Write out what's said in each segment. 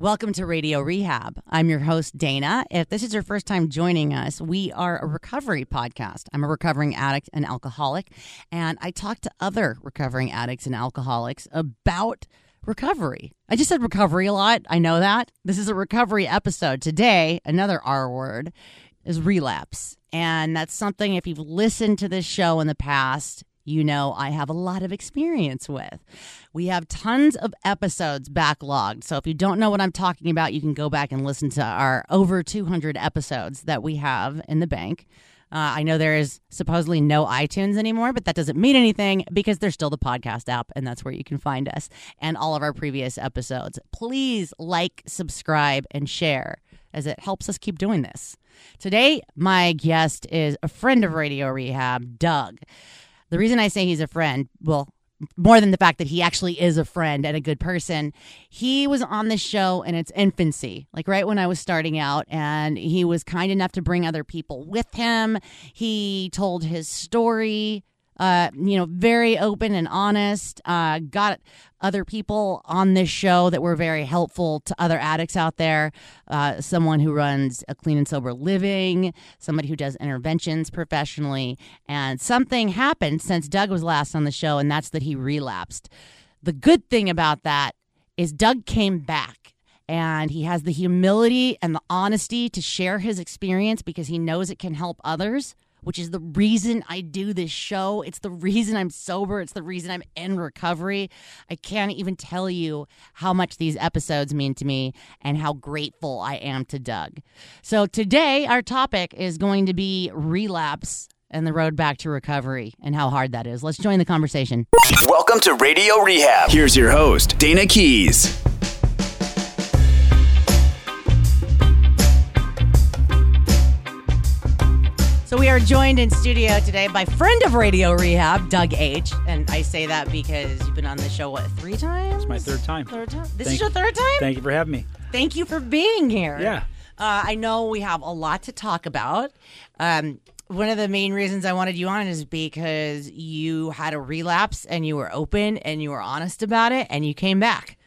Welcome to Radio Rehab. I'm your host, Dayna. If this is your first time joining us, we are a recovery podcast. I'm a recovering addict and alcoholic, and I talk to other recovering addicts and alcoholics about recovery. I just said recovery a lot. I know that. This is a recovery episode. Today, another R word is relapse. And that's something, if you've listened to this show in the past, you know I have a lot of experience with. We have tons of episodes backlogged. So if you don't know what I'm talking about, you can go back and listen to our over 200 episodes that we have in the bank. Uh, I know there is supposedly no iTunes anymore, but that doesn't mean anything because there's still the podcast app, and that's where you can find us and all of our previous episodes. Please like, subscribe, and share as it helps us keep doing this. Today, my guest is a friend of Radio Rehab, Doug. The reason I say he's a friend, well, more than the fact that he actually is a friend and a good person, he was on the show in its infancy, like right when I was starting out, and he was kind enough to bring other people with him. He told his story uh, you know, very open and honest. Uh, got other people on this show that were very helpful to other addicts out there. Uh, someone who runs a clean and sober living, somebody who does interventions professionally. And something happened since Doug was last on the show, and that's that he relapsed. The good thing about that is Doug came back and he has the humility and the honesty to share his experience because he knows it can help others which is the reason I do this show. It's the reason I'm sober. It's the reason I'm in recovery. I can't even tell you how much these episodes mean to me and how grateful I am to Doug. So today, our topic is going to be relapse and the road back to recovery and how hard that is. Let's join the conversation. Welcome to Radio Rehab. Here's your host, Dayna Keys. So we are joined in studio today by friend of Radio Rehab, Doug H. And I say that because you've been on the show what three times? It's my third time. Third time. This Thank- is your third time. Thank you for having me. Thank you for being here. Yeah. Uh, I know we have a lot to talk about. Um, one of the main reasons I wanted you on is because you had a relapse and you were open and you were honest about it and you came back.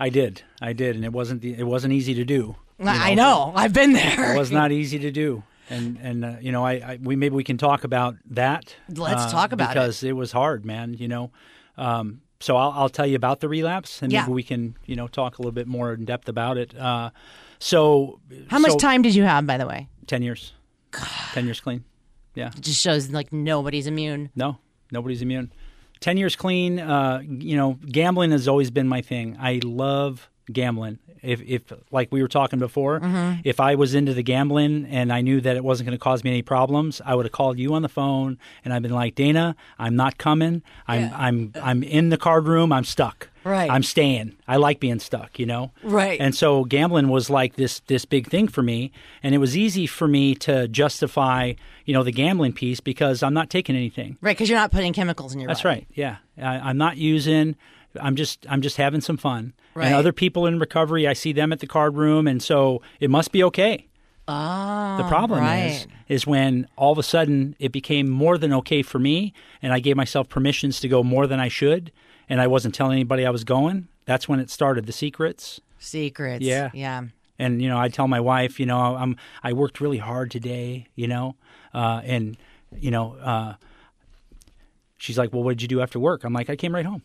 I did. I did, and it wasn't the, it wasn't easy to do. you I know. I've been there. It was not easy to do. And and uh, you know, I, I we maybe we can talk about that. Let's uh, talk about it. because it. was hard, man. You know, um, so I'll, I'll tell you about the relapse, and Yeah. maybe we can you know talk a little bit more in depth about it. Uh, so How much time did you have, by the way? Ten years. Ten years clean. Yeah. It just shows like nobody's immune. No, nobody's immune. Ten years clean. Uh, you know, gambling has always been my thing. I love gambling. If, if like we were talking before, Mm-hmm. if I was into the gambling and I knew that it wasn't going to cause me any problems, I would have called you on the phone and I've been like, Dayna, I'm not coming. I'm Yeah. I'm I'm in the card room. I'm stuck. Right. I'm staying. I like being stuck. You know. Right. And so gambling was like this this big thing for me, and it was easy for me to justify you know the gambling piece because I'm not taking anything. Right, because you're not putting chemicals in your That's body. right. Yeah, I, I'm not using. I'm just I'm just having some fun. Right. And other people in recovery, I see them at the card room, and so it must be okay. Oh, The problem right. is is when all of a sudden it became more than okay for me, and I gave myself permissions to go more than I should, and I wasn't telling anybody I was going. That's when it started. The secrets. secrets. Yeah. yeah. and you know i tell my wife you know i'm i worked really hard today you know uh, and you know uh, she's like well what did you do after work i'm like i came right home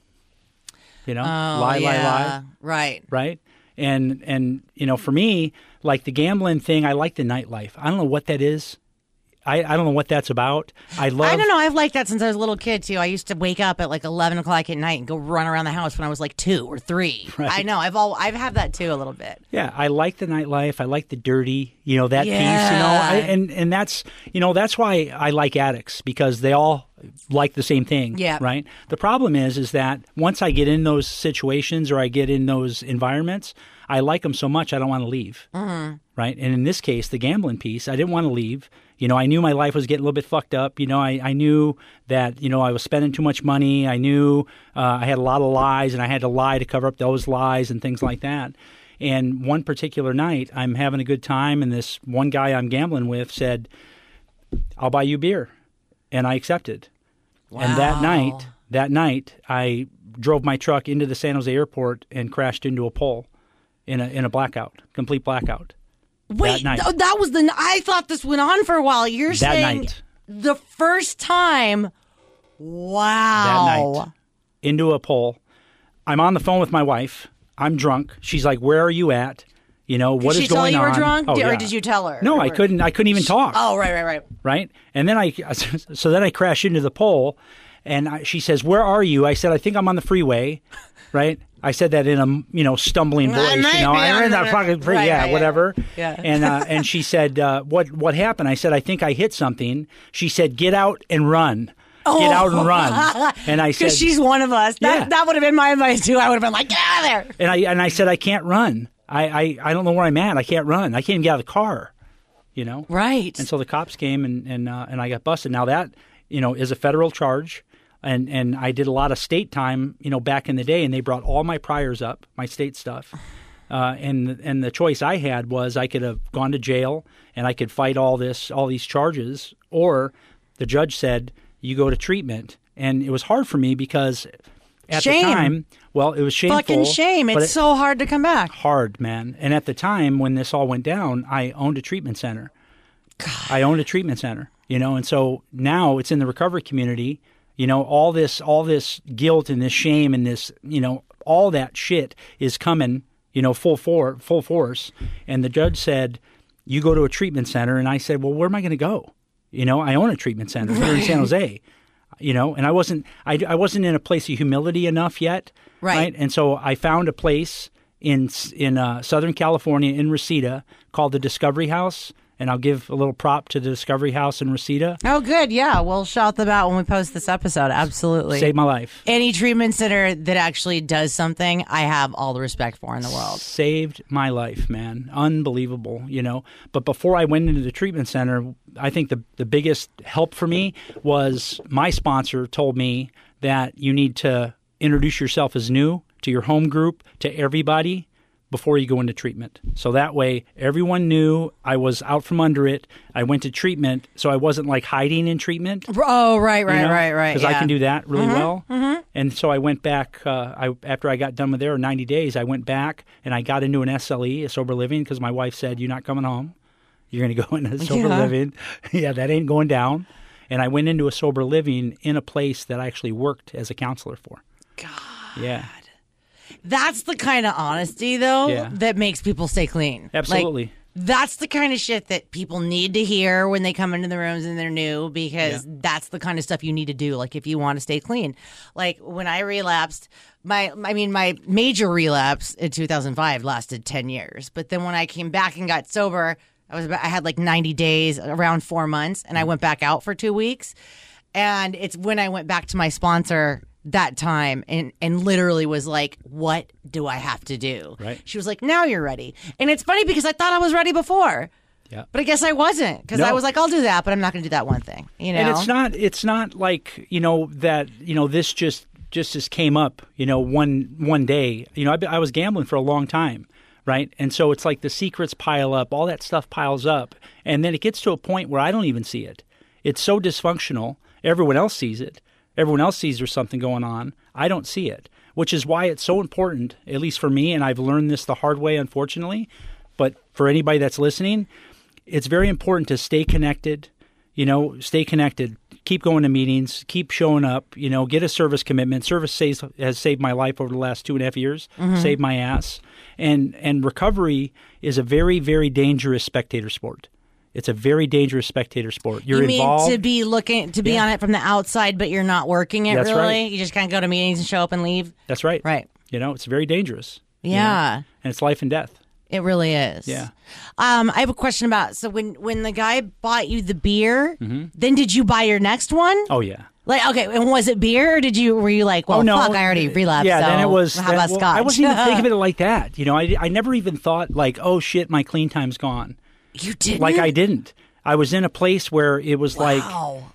you know? Oh, lie lie lie. Right. right? And and you know for me like the gambling thing i like the nightlife. I don't know what that is i, I don't know what that's about i love I don't know. I've liked that since I was a little kid too. I used to wake up at like eleven o'clock at night and go run around the house when I was like two or three. I know. I've all I've had that too a little bit. Yeah, I like the nightlife. I like the dirty, you know, that piece, you know, I, and and that's you know that's why I like addicts because they all like the same thing. Yeah. Right. The problem is, is that once I get in those situations or I get in those environments, I like them so much I don't want to leave. Mm-hmm. Right. And in this case, the gambling piece, I didn't want to leave. You know, I knew my life was getting a little bit fucked up. You know, I, I knew that, you know, I was spending too much money. I knew uh, I had a lot of lies and I had to lie to cover up those lies and things like that. And one particular night, I'm having a good time, and this one guy I'm gambling with said, I'll buy you beer. And I accepted. And that night, that night, I drove my truck into the San Jose airport and crashed into a pole in a in a blackout, complete blackout. Wait, night. th- that was the. I thought this went on for a while. You're That saying night. the first time. Wow. that night into a pole. I'm on the phone with my wife. I'm drunk. She's like, "Where are you at? You know what Did is she tell going you were on?" drunk, Oh, or yeah. did you tell her? No, I couldn't. I couldn't even talk. Oh, right, right, right. Right, and then I so then I crash into the pole, and I, she says, "Where are you?" I said, "I think I'm on the freeway." Right. I said that in a you know stumbling voice. might You know, be I'm on in the the- fucking right, yeah, right, whatever. Yeah. And uh, and she said, uh, "What what happened?" I said, "I think I hit something." She said, "Get out and run." Get out and run. And I said, Because she's one of us. That, Yeah. that would have been my advice too. I would have been like, get out of there. And I and I said I can't run. I, I, I don't know where I'm at. I can't run. I can't even get out of the car. You know. Right. And so the cops came and and uh, and I got busted. Now that you know is a federal charge, and and I did a lot of state time. You know back in the day, and they brought all my priors up, my state stuff. Uh, and and the choice I had was I could have gone to jail and I could fight all this all these charges, or the judge said you go to treatment, and it was hard for me because at Shame. the time, well, it was shameful. Fucking shame. It's it- so hard to come back. hard, man. And at the time when this all went down, I owned a treatment center. God. I owned a treatment center, you know, and so now it's in the recovery community. You know, all this, all this guilt and this shame and this, you know, all that shit is coming, you know, full for full force. And the judge said, "You go to a treatment center," and I said, "Well, where am I going to go?" You know, I own a treatment center here in San Jose. You know, and I wasn't, I, I wasn't in a place of humility enough yet, Right. And so I found a place in in uh, Southern California in Reseda called the Discovery House, and I'll give a little prop to the Discovery House in Reseda. Oh, good. Yeah. We'll shout them out when we post this episode. Absolutely. Saved my life. Any treatment center that actually does something, I have all the respect for in the world. Saved my life, man. Unbelievable, you know. But before I went into the treatment center, I think the the biggest help for me was my sponsor told me that you need to introduce yourself as new to your home group, to everybody before you go into treatment. So that way everyone knew I was out from under it. I went to treatment, so I wasn't like hiding in treatment. Oh, right, right, right, right. Because I can do that really well. Mm-hmm. And so I went back. Uh, I after I got done with there, ninety days, I went back and I got into an SLE, a sober living, because my wife said, "You're not coming home. You're going to go into sober Yeah. living. yeah, that ain't going down." And I went into a sober living in a place that I actually worked as a counselor for. God. Yeah. That's the kind of honesty, though, Yeah. that makes people stay clean. Like, Absolutely. that's the kind of shit that people need to hear when they come into the rooms and they're new because that's the kind of stuff you need to do like if you want to stay clean like when i relapsed my i mean my major relapse in 2005 lasted 10 years but then when i came back and got sober i was about, i had like 90 days around 4 months and i mm. went back out for 2 weeks and it's when i went back to my sponsor that time and and literally was like what do i have to do Right. she was like now you're ready and it's funny because i thought i was ready before Yeah. but I guess I wasn't because I was like, I'll do that, but I'm not going to do that one thing. You know, And it's not it's not like, you know, that, you know, this just just just came up, you know, one one day. You know, I, I was gambling for a long time, right? And so it's like the secrets pile up, all that stuff piles up, and then it gets to a point where I don't even see it. It's so dysfunctional. Everyone else sees it. Everyone else sees there's something going on. I don't see it, which is why it's so important, at least for me, and I've learned this the hard way, unfortunately. But for anybody that's listening, it's very important to stay connected. You know, stay connected. Keep going to meetings. Keep showing up. You know, get a service commitment. Service saves, has saved my life over the last two and a half years. Mm-hmm. Saved my ass. And and recovery is a very very dangerous spectator sport. It's a very dangerous spectator sport. You're you mean involved. to be looking to be Yeah. on it from the outside, but you're not working it That's really. right. You just kind of go to meetings and show up and leave. That's right. Right. You know, it's very dangerous. you know, Yeah. and it's life and death. It really is. Yeah. Um, I have a question about so when when the guy bought you the beer, then did you buy your next one? Mm-hmm. Oh yeah. Like okay, and was it beer or did you were you like, well, oh no! fuck, I already relapsed. Yeah, so then it was. How then- about well, scotch? I wasn't even thinking of it like that. You know, I, I never even thought like, oh shit, my clean time's gone. You did Like I didn't. I was in a place where it was like Wow.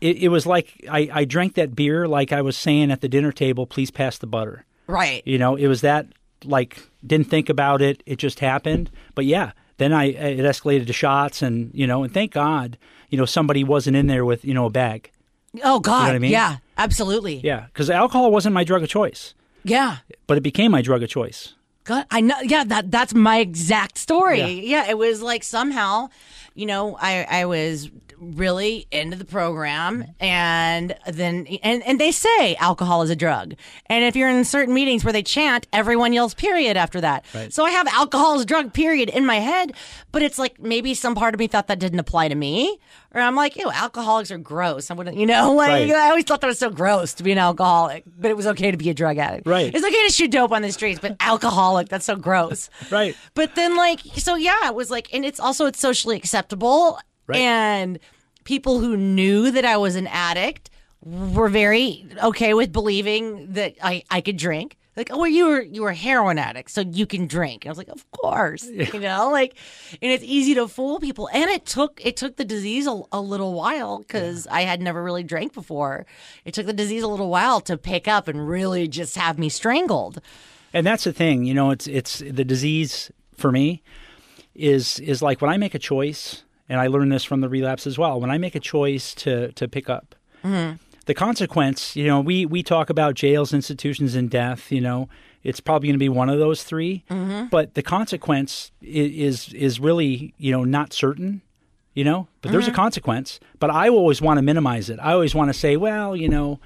it, it was like I, I drank that beer like I was saying at the dinner table, please pass the butter. Right. You know, it was that like didn't think about it. It just happened. But yeah, then I it escalated to shots, and you know, and thank God, you know, somebody wasn't in there with you know a bag. Oh God. what I mean? Yeah. Absolutely. Yeah, because alcohol wasn't my drug of choice, Yeah. but it became my drug of choice. God, I know. Yeah, that that's my exact story. Yeah. Yeah, it was like somehow, you know, I I was really into the program and then and and they say alcohol is a drug and if you're in certain meetings where they chant everyone yells period after that Right. so i have alcohol is a drug period in my head but it's like maybe some part of me thought that didn't apply to me or i'm like ew alcoholics are gross i wouldn't you know like Right. i always thought that was so gross to be an alcoholic but it was okay to be a drug addict Right. it's okay to shoot dope on the streets but alcoholic that's so gross Right. but then like so yeah it was like and it's also it's socially acceptable Right. and people who knew that i was an addict were very okay with believing that i i could drink. Like oh you were you were a heroin addict so you can drink. I was like of course you know like and it's easy to fool people. And it took it took the disease a, a little while because i had never really drank before. It took the disease a little while to pick up and really just have me strangled. And that's the thing, you know, it's it's the disease for me is is like when I make a choice, and I learned this from the relapse as well. When I make a choice to to pick up, mm-hmm. the consequence, you know, we we talk about jails, institutions, and death. You know, it's probably going to be one of those 3 mm-hmm. But the consequence is, is is really you know not certain. You know, but there's a mm-hmm. consequence. But I always want to minimize it. I always want to say, well, you know,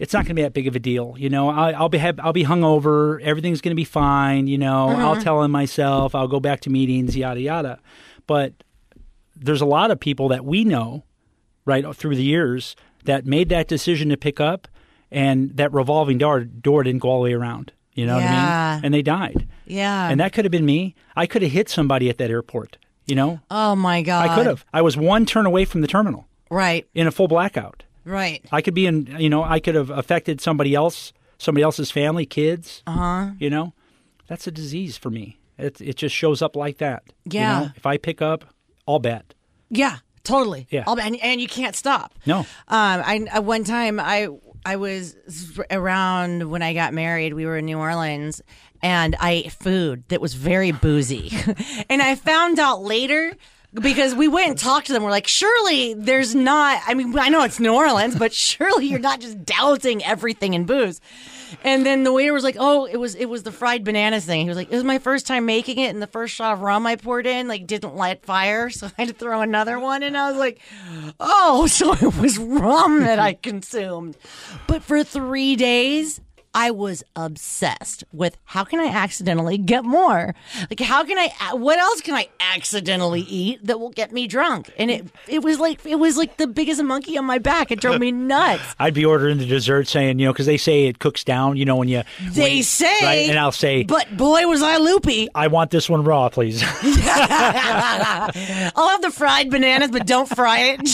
it's not going to be that big of a deal. You know, I, I'll be have, I'll be hungover. Everything's going to be fine. You know, I'll tell him myself. I'll go back to meetings. Yada yada. But there's a lot of people that we know, right through the years, that made that decision to pick up, and that revolving door door didn't go all the way around. You know what I mean? And they died. yeah And that could have been me. I could have hit somebody at that airport. You know, oh my god I could have. I was one turn away from the terminal right in a full blackout. right I could be in, you know, I could have affected somebody else, somebody else's family, kids. Uh Uh-huh. You know, that's a disease for me. It it just shows up like that. you Yeah. know? If I pick up, all bad. Yeah, totally. Yeah. All, and, and you can't stop. No. Um, I uh, one time I I was around when I got married. We were in New Orleans, and I ate food that was very boozy, and I found out later. Because we went and talked to them, we're like, surely there's not. I mean, I know it's New Orleans, but surely you're not just dousing everything in booze. And then the waiter was like, "Oh, it was it was the fried bananas thing." He was like, "It was my first time making it, and the first shot of rum I poured in like didn't light fire, so I had to throw another one." And I was like, "Oh, so it was rum that I consumed." But for three days, I was obsessed with how can I accidentally get more? Like, how can I? What else can I accidentally eat that will get me drunk? And it it was like it was like the biggest monkey on my back. It drove me nuts. I'd be ordering the dessert, saying, you know, because they say it cooks down. You know, when you They say, right? and I'll say, but boy, was I loopy. I want this one raw, please. I'll have the fried bananas, but don't fry it.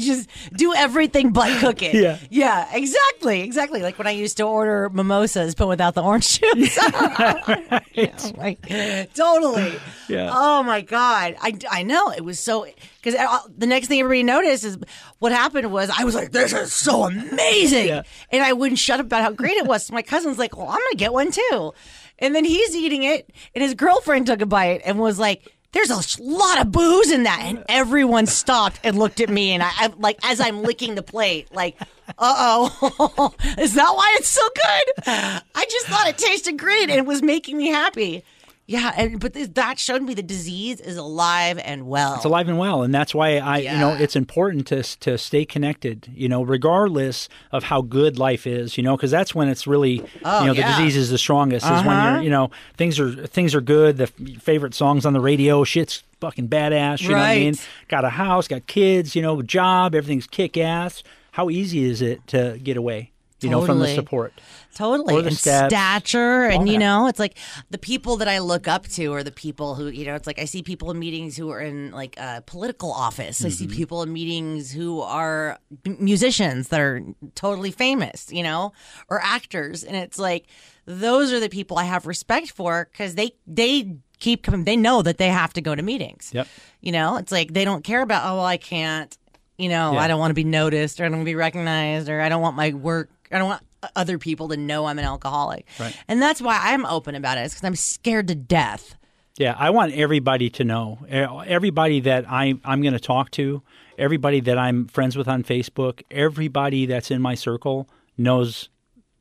Just do everything but cook it. Yeah. Yeah, exactly. Exactly. Like when I used to order mimosas, but without the orange juice. Yeah, like, oh totally. Yeah. Oh my God. I, I know. It was so. Because uh, the next thing everybody noticed is what happened was I was like, this is so amazing. Yeah. And I wouldn't shut up about how great it was. So my cousin's like, well, I'm going to get one too. And then he's eating it, and his girlfriend took a bite and was like, there's a lot of booze in that. And everyone stopped and looked at me. And I, I like, as I'm licking the plate, like, uh oh, is that why it's so good? I just thought it tasted great and it was making me happy. Yeah. And, but th- that showed me the disease is alive and well. it's alive and well, and that's why I, you know, it's important to to stay connected. You know, regardless of how good life is. You know, because that's when it's really, Oh, you know, the disease is the strongest. Is when Uh-huh. you're, you know, things are things are good. The f- favorite songs on the radio, shit's fucking badass. You know what I mean? Got a house, got kids. You know, job, everything's kick ass. How easy is it to get away? You know, from the support. Totally. The and stats. stature. And, you know, it's like the people that I look up to are the people who, you know, it's like I see people in meetings who are in like a political office. I see Mm-hmm. people in meetings who are musicians that are totally famous, you know, or actors. And it's like those are the people I have respect for because they, they, keep coming they know that they have to go to meetings Yep. you know it's like they don't care about oh well, i can't you know Yeah. i don't want to be noticed or i don't want to be recognized or i don't want my work i don't want other people to know i'm an alcoholic Right. and that's why i'm open about it because i'm scared to death Yeah, I want everybody to know. Everybody that I, I'm going to talk to, everybody that I'm friends with on Facebook, everybody that's in my circle knows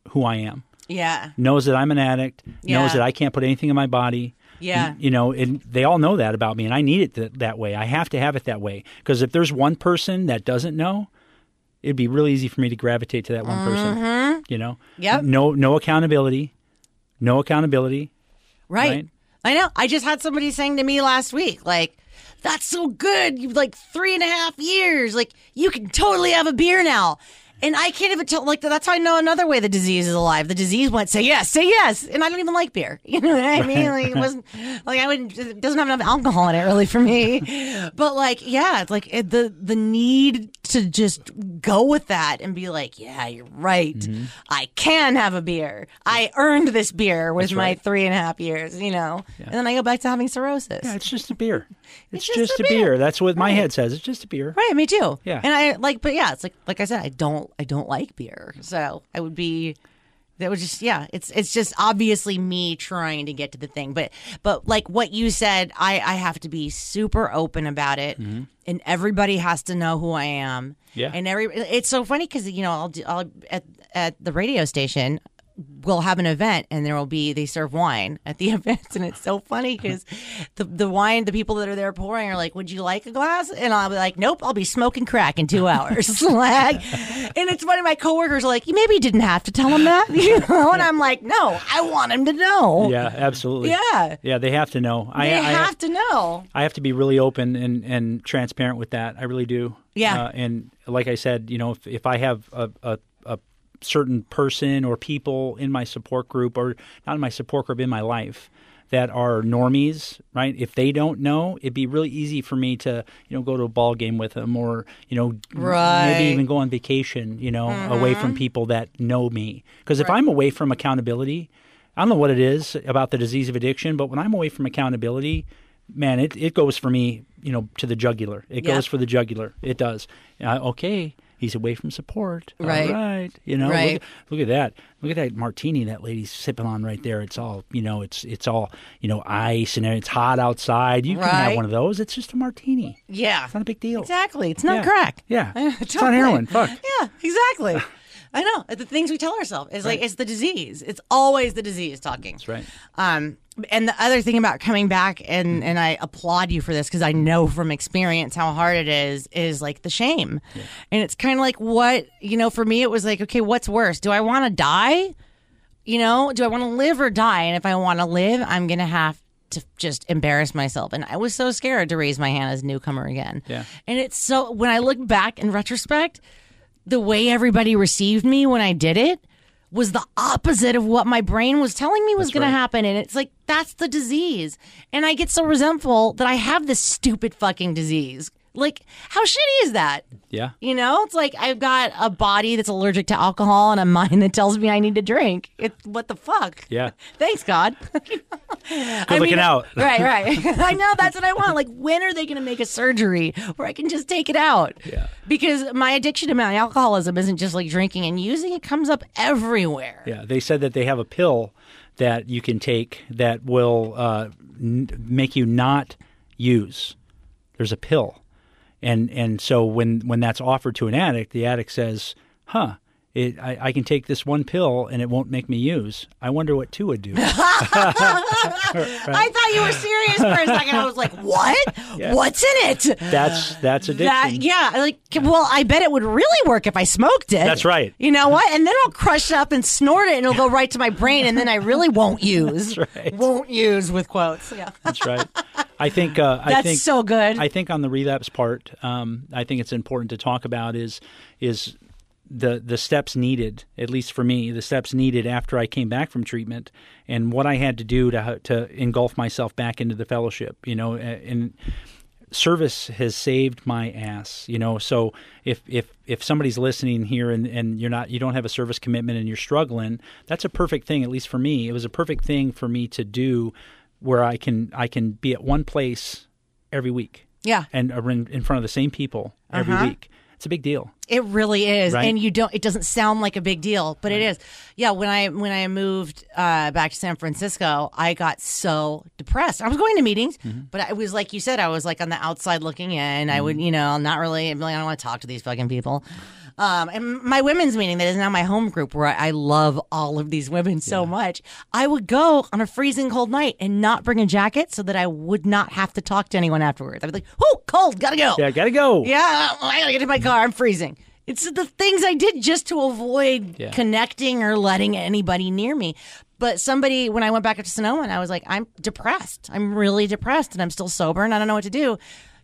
who I am. Yeah. knows that I'm an addict, Yeah. knows that I can't put anything in my body. Yeah. You know, and they all know that about me, and I need it th- that way. I have to have it that way. Because if there's one person that doesn't know, it'd be really easy for me to gravitate to that one person. You know? Mm-hmm. Yep. No, no accountability. No accountability. Right. Right. I know. I just had somebody saying to me last week, like, that's so good. You've like three and a half years. Like, you can totally have a beer now. And I can't even tell, like, that's how I know another way the disease is alive. The disease went, say yes, say yes. And I don't even like beer. You know what I mean? Like, it wasn't, like, I wouldn't, it doesn't have enough alcohol in it really for me. But, like, yeah, it's like it, the, the need to just go with that and be like, yeah, you're right. Mm-hmm. I can have a beer. I earned this beer with my three and a half years, you know? And then I go back to having cirrhosis. Yeah, it's just a beer. It's, just just, a a beer. beer. That's what my Right. head says. It's just a beer. Right, me too. Yeah. And I like but yeah, it's like like I said, I don't I don't like beer. So I would be that was just yeah, it's it's just obviously me trying to get to the thing. But but like what you said, I I have to be super open about it mm-hmm. and everybody has to know who I am. Yeah. And every it's so funny cuz you know, I'll do I'll at at the radio station we'll have an event and there will be they serve wine at the events and it's so funny because the the wine the people that are there pouring are like would you like a glass and I'll be like nope I'll be smoking crack in two hours like and it's funny my coworkers are like you maybe didn't have to tell him that you know and I'm like no I want him to know Yeah, absolutely. yeah Yeah, they have to know. I, they I have to know I have to be really open and, and transparent with that. I really do. Yeah. Uh, and like I said, you know, if, if I have a, a, a certain person or people in my support group or not in my support group in my life that are normies, right? If they don't know, it'd be really easy for me to, you know, go to a ball game with them or, you know, Right. maybe even go on vacation, you know, away from people that know me. Because if I'm away from accountability, I don't know what it is about the disease of addiction, but when I'm away from accountability, man, it, it goes for me, you know, to the jugular. It Yeah. goes for the jugular. It does. Uh, okay, he's away from support. Right. All right. You know, Right. look, look at that. Look at that martini that lady's sipping on right there. It's all, you know, it's it's all, you know, ice and it's hot outside. You can have one of those. It's just a martini. yeah It's not a big deal. exactly it's not Yeah. crack Yeah. It's not heroin. Fuck. Yeah, exactly. I know. The things we tell ourselves. It's like it's the disease. It's always the disease talking. That's right. Um, and the other thing about coming back, and and I applaud you for this because I know from experience how hard it is. Is like the shame, and it's kind of like what you know. For me, it was like, okay, what's worse? Do I want to die? You know, do I want to live or die? And if I want to live, I'm gonna have to just embarrass myself. And I was so scared to raise my hand as newcomer again. Yeah. And it's so when I look back in retrospect, the way everybody received me when I did it was the opposite of what my brain was telling me was going right. to happen. And it's like, that's the disease. And I get so resentful that I have this stupid fucking disease. Like, how shitty is that? Yeah. You know, it's like I've got a body that's allergic to alcohol and a mind that tells me I need to drink. It's what the fuck? Yeah. Thanks, God. Good looking out. right, right. I know that's what I want. Like, when are they going to make a surgery where I can just take it out? Yeah. Because my addiction to my alcoholism isn't just like drinking and using; it comes up everywhere. Yeah, they said that they have a pill that you can take that will uh, n- make you not use. There's a pill, and and so when when that's offered to an addict, the addict says, "Huh." It, I, I can take this one pill and it won't make me use. I wonder what two would do. I thought you were serious for a second. I was like, "What? What's in it?" That's that's addiction. That yeah, like well, I bet it would really work if I smoked it. That's right. You know what? And then I'll crush it up and snort it, and it'll go right to my brain, and then I really won't use. That's right. Won't use with quotes. Yeah, That's right. I think. Uh, I that's think so good. I think on the relapse part, um, I think it's important to talk about is is the the steps needed, at least for me, the steps needed after I came back from treatment, and what I had to do to to engulf myself back into the fellowship. You know, and service has saved my ass. You know, so if if if somebody's listening here and and you're not you don't have a service commitment and you're struggling, that's a perfect thing. At least for me, it was a perfect thing for me to do, where I can I can be at one place every week yeah, and in, front of the same people every Uh-huh. week. It's a big deal. It really is, Right? and you don't. It doesn't sound like a big deal, but it is. Yeah, when I when I moved uh, back to San Francisco, I got so depressed. I was going to meetings, Mm-hmm. but I was like you said, I was like on the outside looking in. I would, you know, not really. I don't want to talk to these fucking people. Um, and my women's meeting that is now my home group where I love all of these women so much. I would go on a freezing cold night and not bring a jacket so that I would not have to talk to anyone afterwards. I'd be like, "Oh, cold, gotta go." Yeah, gotta go. Yeah, I gotta get in my car. I'm freezing. It's the things I did just to avoid Yeah. connecting or letting anybody near me. But somebody, when I went back up to Sonoma, and I was like, I'm depressed. I'm really depressed, and I'm still sober, and I don't know what to do.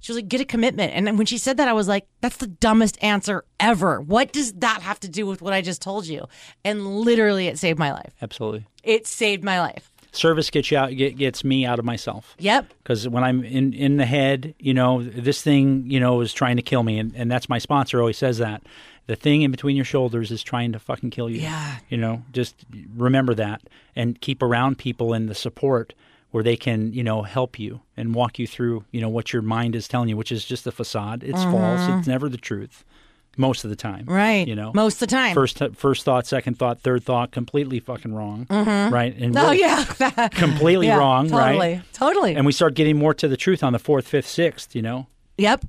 She was like, get a commitment. And then when she said that, I was like, that's the dumbest answer ever. What does that have to do with what I just told you? And literally, it saved my life. Absolutely. It saved my life. Service gets you out, get, gets me out of myself. Yep. because when I'm in in the head, you know, this thing, you know, is trying to kill me, and, and that's my sponsor always says that. The thing in between your shoulders is trying to fucking kill you. Yeah. You know, just remember that and keep around people and the support where they can, you know, help you and walk you through, you know, what your mind is telling you, which is just a facade. It's false. It's never the truth. Most of the time, Mm-hmm. Right. You know, Most of the time. First, first thought, second thought, third thought, completely fucking wrong, right? And Oh, really yeah. completely Yeah, wrong, totally. right? Totally. and we start getting more to the truth on the fourth, fifth, sixth. You know, yep.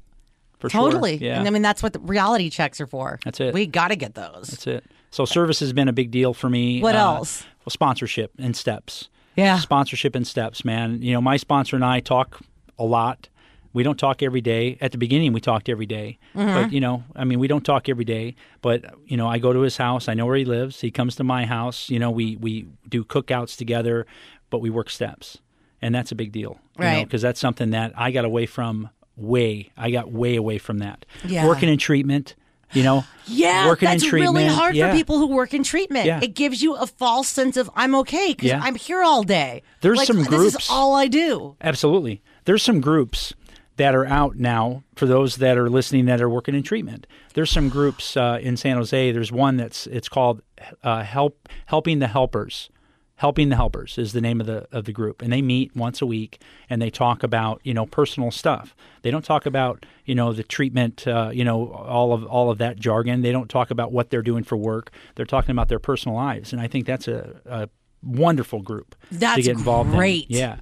for sure. Totally. Yeah, And I mean, that's what the reality checks are for. That's it. We got to get those. that's it. So service has been a big deal for me. What Uh, else? Well, sponsorship and steps. Yeah. Sponsorship and steps, man. You know, my sponsor and I talk a lot. We don't talk every day. At the beginning, we talked every day. Mm-hmm. But, you know, I mean, we don't talk every day. But, you know, I go to his house. I know where he lives. He comes to my house. You know, we, we do cookouts together, but we work steps. And that's a big deal. Right. Because that's something that I got away from way. I got way away from that. Yeah. Working in treatment, you know, Yeah, working that's in treatment. really hard yeah. for people who work in treatment. Yeah. It gives you a false sense of I'm okay because Yeah. I'm here all day. There's Like, some This groups- is all I do. Absolutely. There's some groups that are out now for those that are listening that are working in treatment. There's some groups uh, in San Jose. There's one that's it's called uh, help helping the helpers. Helping the helpers is the name of the of the group, and they meet once a week and they talk about you know personal stuff. They don't talk about you know the treatment, uh, you know all of all of that jargon. They don't talk about what they're doing for work. They're talking about their personal lives, and I think that's a, a wonderful group to get involved great. in. Yeah.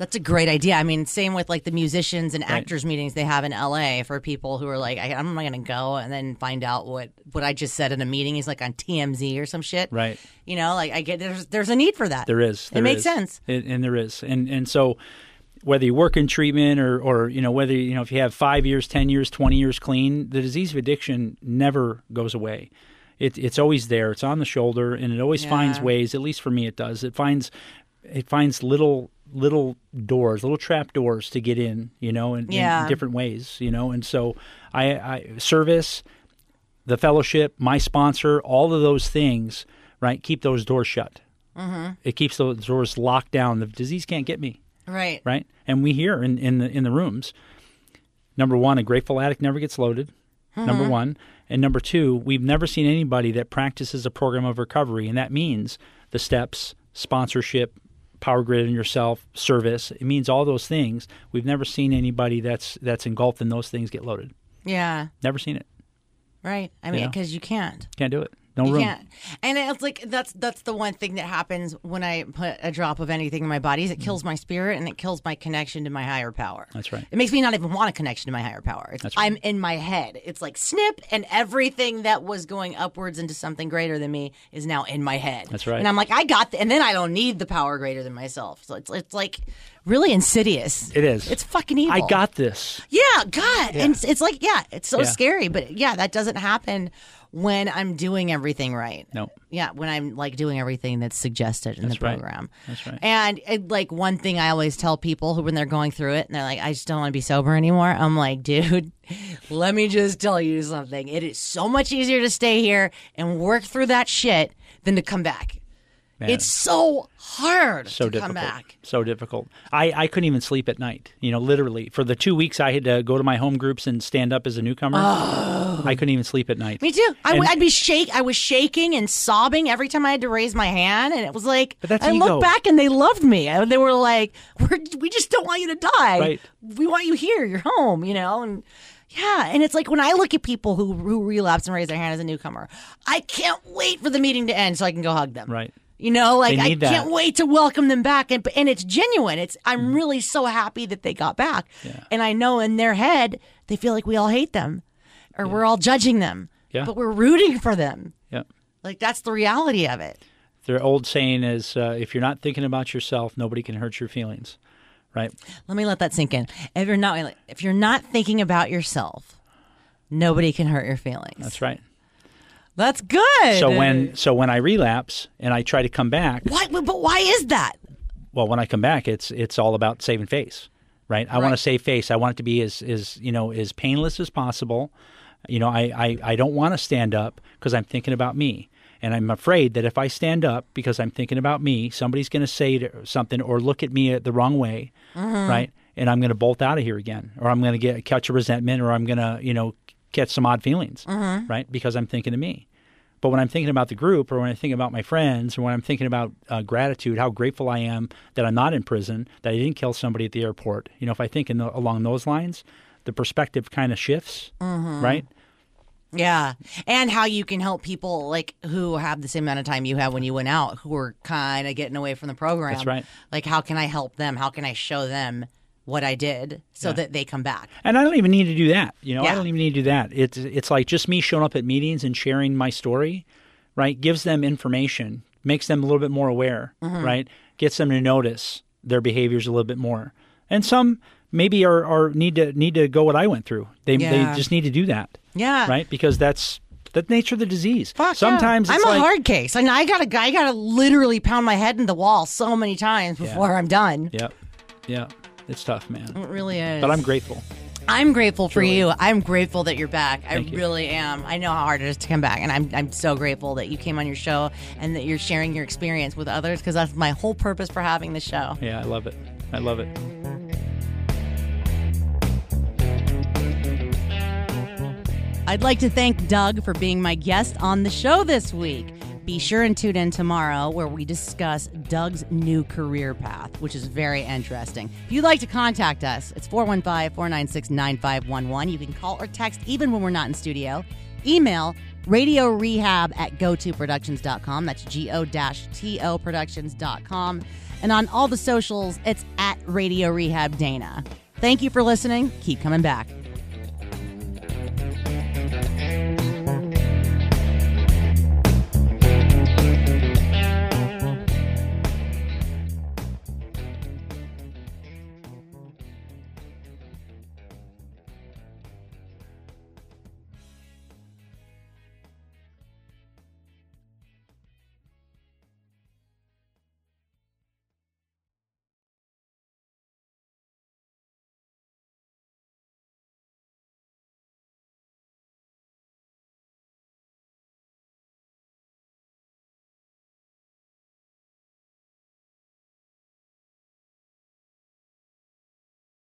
That's a great idea. I mean, same with like the musicians and actors meetings they have in LA for people who are like, I, I'm not going to go and then find out what what I just said in a meeting is like on TMZ or some shit. Right. You know, like I get there's there's a need for that. There is. It makes is. sense. It, and there is. And and so whether you work in treatment or or you know whether you know if you have 5 years, 10 years, 20 years clean, the disease of addiction never goes away. It, it's always there. It's on the shoulder, and it always finds ways. At least for me, it does. It finds it finds little little doors, little trap doors to get in. You know, in, Yeah. in different ways. You know, and so I, I service the fellowship, my sponsor, all of those things, right? Keep those doors shut. Mm-hmm. It keeps those doors locked down. The disease can't get me, Right. right? And we hear in, in the in the rooms. Number one, a grateful addict never gets loaded. Number one, and number two, we've never seen anybody that practices a program of recovery, and that means the steps, sponsorship, power grid and yourself, service. It means all those things. We've never seen anybody that's that's engulfed in those things get loaded. Yeah. Never seen it. Right. I mean, because you can't. Can't do it. No room. can't. And it's like that's that's the one thing that happens when I put a drop of anything in my body is it kills mm. my spirit and it kills my connection to my higher power. That's right. It makes me not even want a connection to my higher power. It's, That's right. I'm in my head. It's like snip, and everything that was going upwards into something greater than me is now in my head. That's right. And I'm like, I got, the, and then I don't need the power greater than myself. So it's it's like really insidious. It is. It's fucking evil. I got this. Yeah, God. And it's, it's like, yeah, it's so Yeah. scary. But yeah, that doesn't happen when I'm doing everything right. No. Yeah, when I'm like doing everything that's suggested in That's the right. program. That's right. And it, like one thing I always tell people who, when they're going through it and they're like, I just don't want to be sober anymore. I'm like, dude, let me just tell you something. It is so much easier to stay here and work through that shit than to come back. Man, It's so hard so to difficult. come back. So difficult. I, I couldn't even sleep at night. You know, literally for the two weeks I had to go to my home groups and stand up as a newcomer. Oh. I couldn't even sleep at night. Oh. Me too. I, And- would be shake. I was shaking and sobbing every time I had to raise my hand, and it was like But that's I ego. look back and they loved me. I- They were like, We're, "We just don't want you to die. Right. We want you here. You're home." You know, and yeah, and it's like when I look at people who who relapse and raise their hand as a newcomer, I can't wait for the meeting to end so I can go hug them. Right. You know, like I that. can't wait to welcome them back, and and it's genuine. It's I'm really so happy that they got back. Yeah. and I know in their head they feel like we all hate them, or we're all judging them. Yeah. but we're rooting for them. Yeah. Like that's the reality of it. Their old saying is, uh, if you're not thinking about yourself, nobody can hurt your feelings, right? Let me let that sink in. If you're not if you're not thinking about yourself, nobody can hurt your feelings. That's right. That's good. So when so when I relapse and I try to come back, why but why is that? well, when I come back, it's it's all about saving face, right? I want to save face. I want it to be as as you know as painless as possible. You know, I I, I don't want to stand up because I'm thinking about me, and I'm afraid that if I stand up because I'm thinking about me, somebody's going to say something or look at me uh, the wrong way, mm-hmm. right? And I'm going to bolt out of here again, or I'm going to get catch a resentment, or I'm going to you know catch some odd feelings, mm-hmm. right? Because I'm thinking of me. But when I'm thinking about the group, or when I think about my friends, or when I'm thinking about uh, gratitude, how grateful I am that I'm not in prison, that I didn't kill somebody at the airport. You know, if I think in the, along those lines, the perspective kind of shifts, right? Yeah. And how you can help people like who have the same amount of time you have when you went out, who are kind of getting away from the program. That's right. Like how can I help them? How can I show them what I did so that they come back? And I don't even need to do that. You know, Yeah. I don't even need to do that. It's it's like just me showing up at meetings and sharing my story, right? Gives them information, makes them a little bit more aware, Mm-hmm. right? Gets them to notice their behaviors a little bit more. And some maybe are, are need to need to go what I went through. They Yeah. they just need to do that. Yeah. Right? Because that's the nature of the disease. Fuck Sometimes yeah. it's I'm a like, hard case. I mean, I gotta I gotta literally pound my head in the wall so many times before I'm done. Yeah. Yeah. It's tough, man. It really is. But I'm grateful. I'm grateful for Truly. you. I'm grateful that you're back. I you. really am. I know how hard it is to come back, and I'm I'm so grateful that you came on your show and that you're sharing your experience with others because that's my whole purpose for having the show. Yeah, I love it. I love it. I'd like to thank Doug for being my guest on the show this week. Be sure and tune in tomorrow where we discuss Doug's new career path, which is very interesting. If you'd like to contact us, it's 415 496 9511. You can call or text even when we're not in studio. Email radio rehab at gotoproductions.com. That's G O T O productions.com. And on all the socials, it's at Radio Rehab Dayna. Thank you for listening. Keep coming back.